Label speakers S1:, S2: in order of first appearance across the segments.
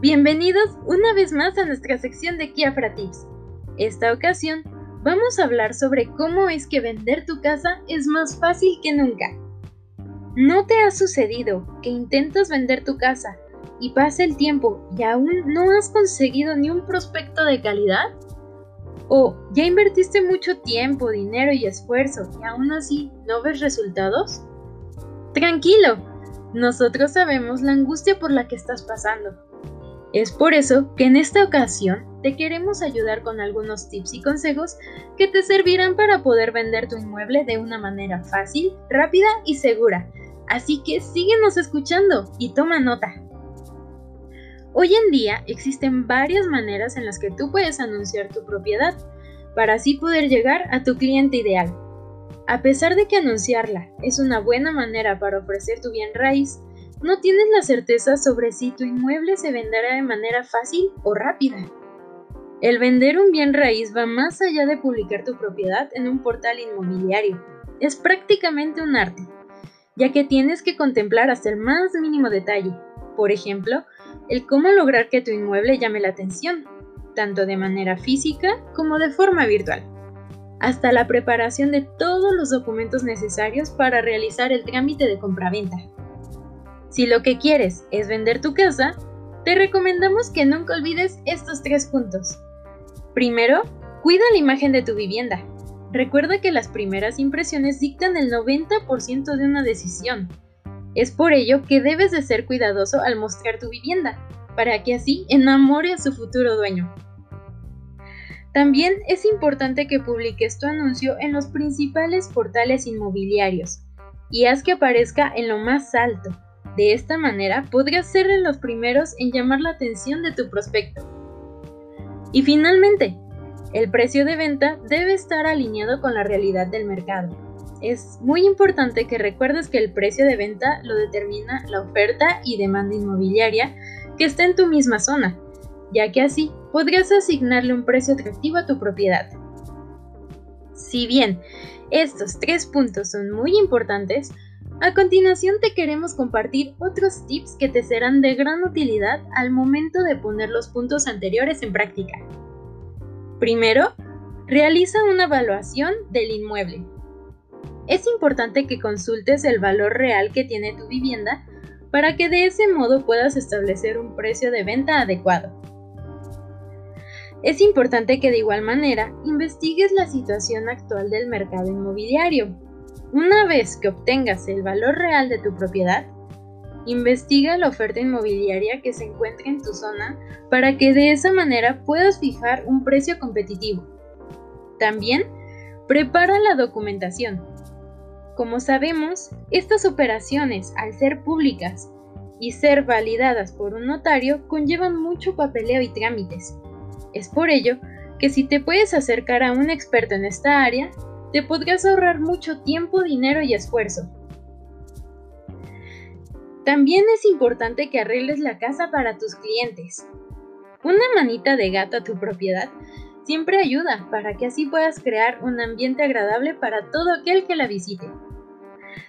S1: Bienvenidos una vez más a nuestra sección de Kiafra Tips. Esta ocasión vamos a hablar sobre cómo es que vender tu casa es más fácil que nunca. ¿No te ha sucedido que intentas vender tu casa y pasa el tiempo y aún no has conseguido ni un prospecto de calidad? ¿O ya invertiste mucho tiempo, dinero y esfuerzo y aún así no ves resultados? Tranquilo, nosotros sabemos la angustia por la que estás pasando. Es por eso que en esta ocasión te queremos ayudar con algunos tips y consejos que te servirán para poder vender tu inmueble de una manera fácil, rápida y segura. Así que síguenos escuchando y toma nota. Hoy en día existen varias maneras en las que tú puedes anunciar tu propiedad para así poder llegar a tu cliente ideal. A pesar de que anunciarla es una buena manera para ofrecer tu bien raíz, no tienes la certeza sobre si tu inmueble se venderá de manera fácil o rápida. El vender un bien raíz va más allá de publicar tu propiedad en un portal inmobiliario. Es prácticamente un arte, ya que tienes que contemplar hasta el más mínimo detalle. Por ejemplo, el cómo lograr que tu inmueble llame la atención, tanto de manera física como de forma virtual, hasta la preparación de todos los documentos necesarios para realizar el trámite de compraventa. Si lo que quieres es vender tu casa, te recomendamos que nunca olvides estos tres puntos. Primero, cuida la imagen de tu vivienda. Recuerda que las primeras impresiones dictan el 90% de una decisión. Es por ello que debes de ser cuidadoso al mostrar tu vivienda, para que así enamore a su futuro dueño. También es importante que publiques tu anuncio en los principales portales inmobiliarios y haz que aparezca en lo más alto. De esta manera podrías ser de los primeros en llamar la atención de tu prospecto. Y finalmente, el precio de venta debe estar alineado con la realidad del mercado. Es muy importante que recuerdes que el precio de venta lo determina la oferta y demanda inmobiliaria que está en tu misma zona, ya que así podrías asignarle un precio atractivo a tu propiedad. Si bien estos tres puntos son muy importantes, a continuación te queremos compartir otros tips que te serán de gran utilidad al momento de poner los puntos anteriores en práctica. Primero, realiza una evaluación del inmueble. Es importante que consultes el valor real que tiene tu vivienda para que de ese modo puedas establecer un precio de venta adecuado. Es importante que de igual manera investigues la situación actual del mercado inmobiliario. Una vez que obtengas el valor real de tu propiedad, investiga la oferta inmobiliaria que se encuentra en tu zona para que de esa manera puedas fijar un precio competitivo. También, prepara la documentación. Como sabemos, estas operaciones, al ser públicas y ser validadas por un notario, conllevan mucho papeleo y trámites. Es por ello que si te puedes acercar a un experto en esta área, te podrías ahorrar mucho tiempo, dinero y esfuerzo. También es importante que arregles la casa para tus clientes. Una manita de gato a tu propiedad siempre ayuda para que así puedas crear un ambiente agradable para todo aquel que la visite.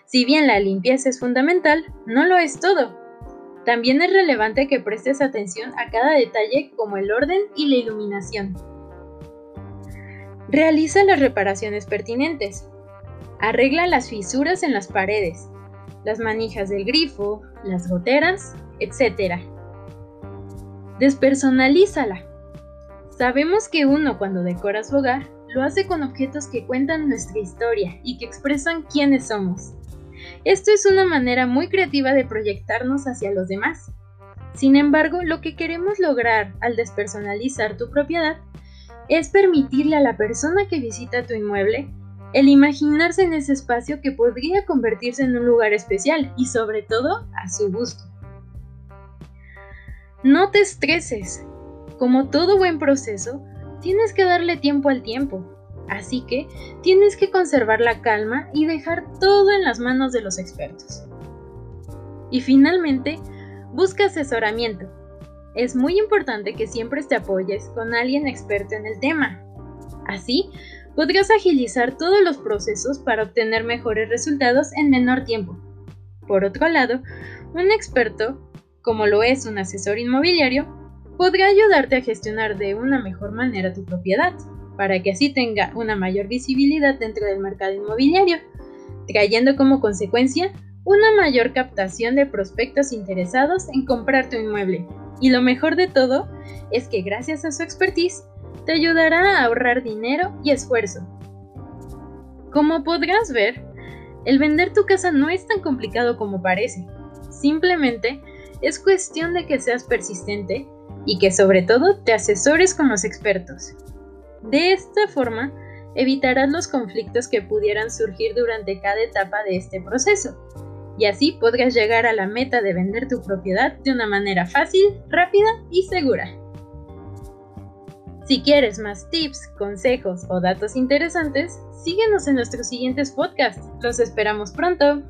S1: Si bien la limpieza es fundamental, no lo es todo. También es relevante que prestes atención a cada detalle como el orden y la iluminación. Realiza las reparaciones pertinentes. Arregla las fisuras en las paredes, las manijas del grifo, las goteras, etc. Despersonalízala. Sabemos que uno cuando decora su hogar lo hace con objetos que cuentan nuestra historia y que expresan quiénes somos. Esto es una manera muy creativa de proyectarnos hacia los demás. Sin embargo, lo que queremos lograr al despersonalizar tu propiedad es permitirle a la persona que visita tu inmueble el imaginarse en ese espacio que podría convertirse en un lugar especial y sobre todo a su gusto. No te estreses. Como todo buen proceso, tienes que darle tiempo al tiempo. Así que tienes que conservar la calma y dejar todo en las manos de los expertos. Y finalmente, busca asesoramiento. Es muy importante que siempre te apoyes con alguien experto en el tema. Así, podrás agilizar todos los procesos para obtener mejores resultados en menor tiempo. Por otro lado, un experto, como lo es un asesor inmobiliario, podrá ayudarte a gestionar de una mejor manera tu propiedad, para que así tenga una mayor visibilidad dentro del mercado inmobiliario, trayendo como consecuencia una mayor captación de prospectos interesados en comprar tu inmueble. Y lo mejor de todo es que gracias a su expertise te ayudará a ahorrar dinero y esfuerzo. Como podrás ver, el vender tu casa no es tan complicado como parece. Simplemente es cuestión de que seas persistente y que sobre todo te asesores con los expertos. De esta forma, evitarás los conflictos que pudieran surgir durante cada etapa de este proceso, y así podrás llegar a la meta de vender tu propiedad de una manera fácil, rápida y segura. Si quieres más tips, consejos o datos interesantes, síguenos en nuestros siguientes podcasts. Los esperamos pronto.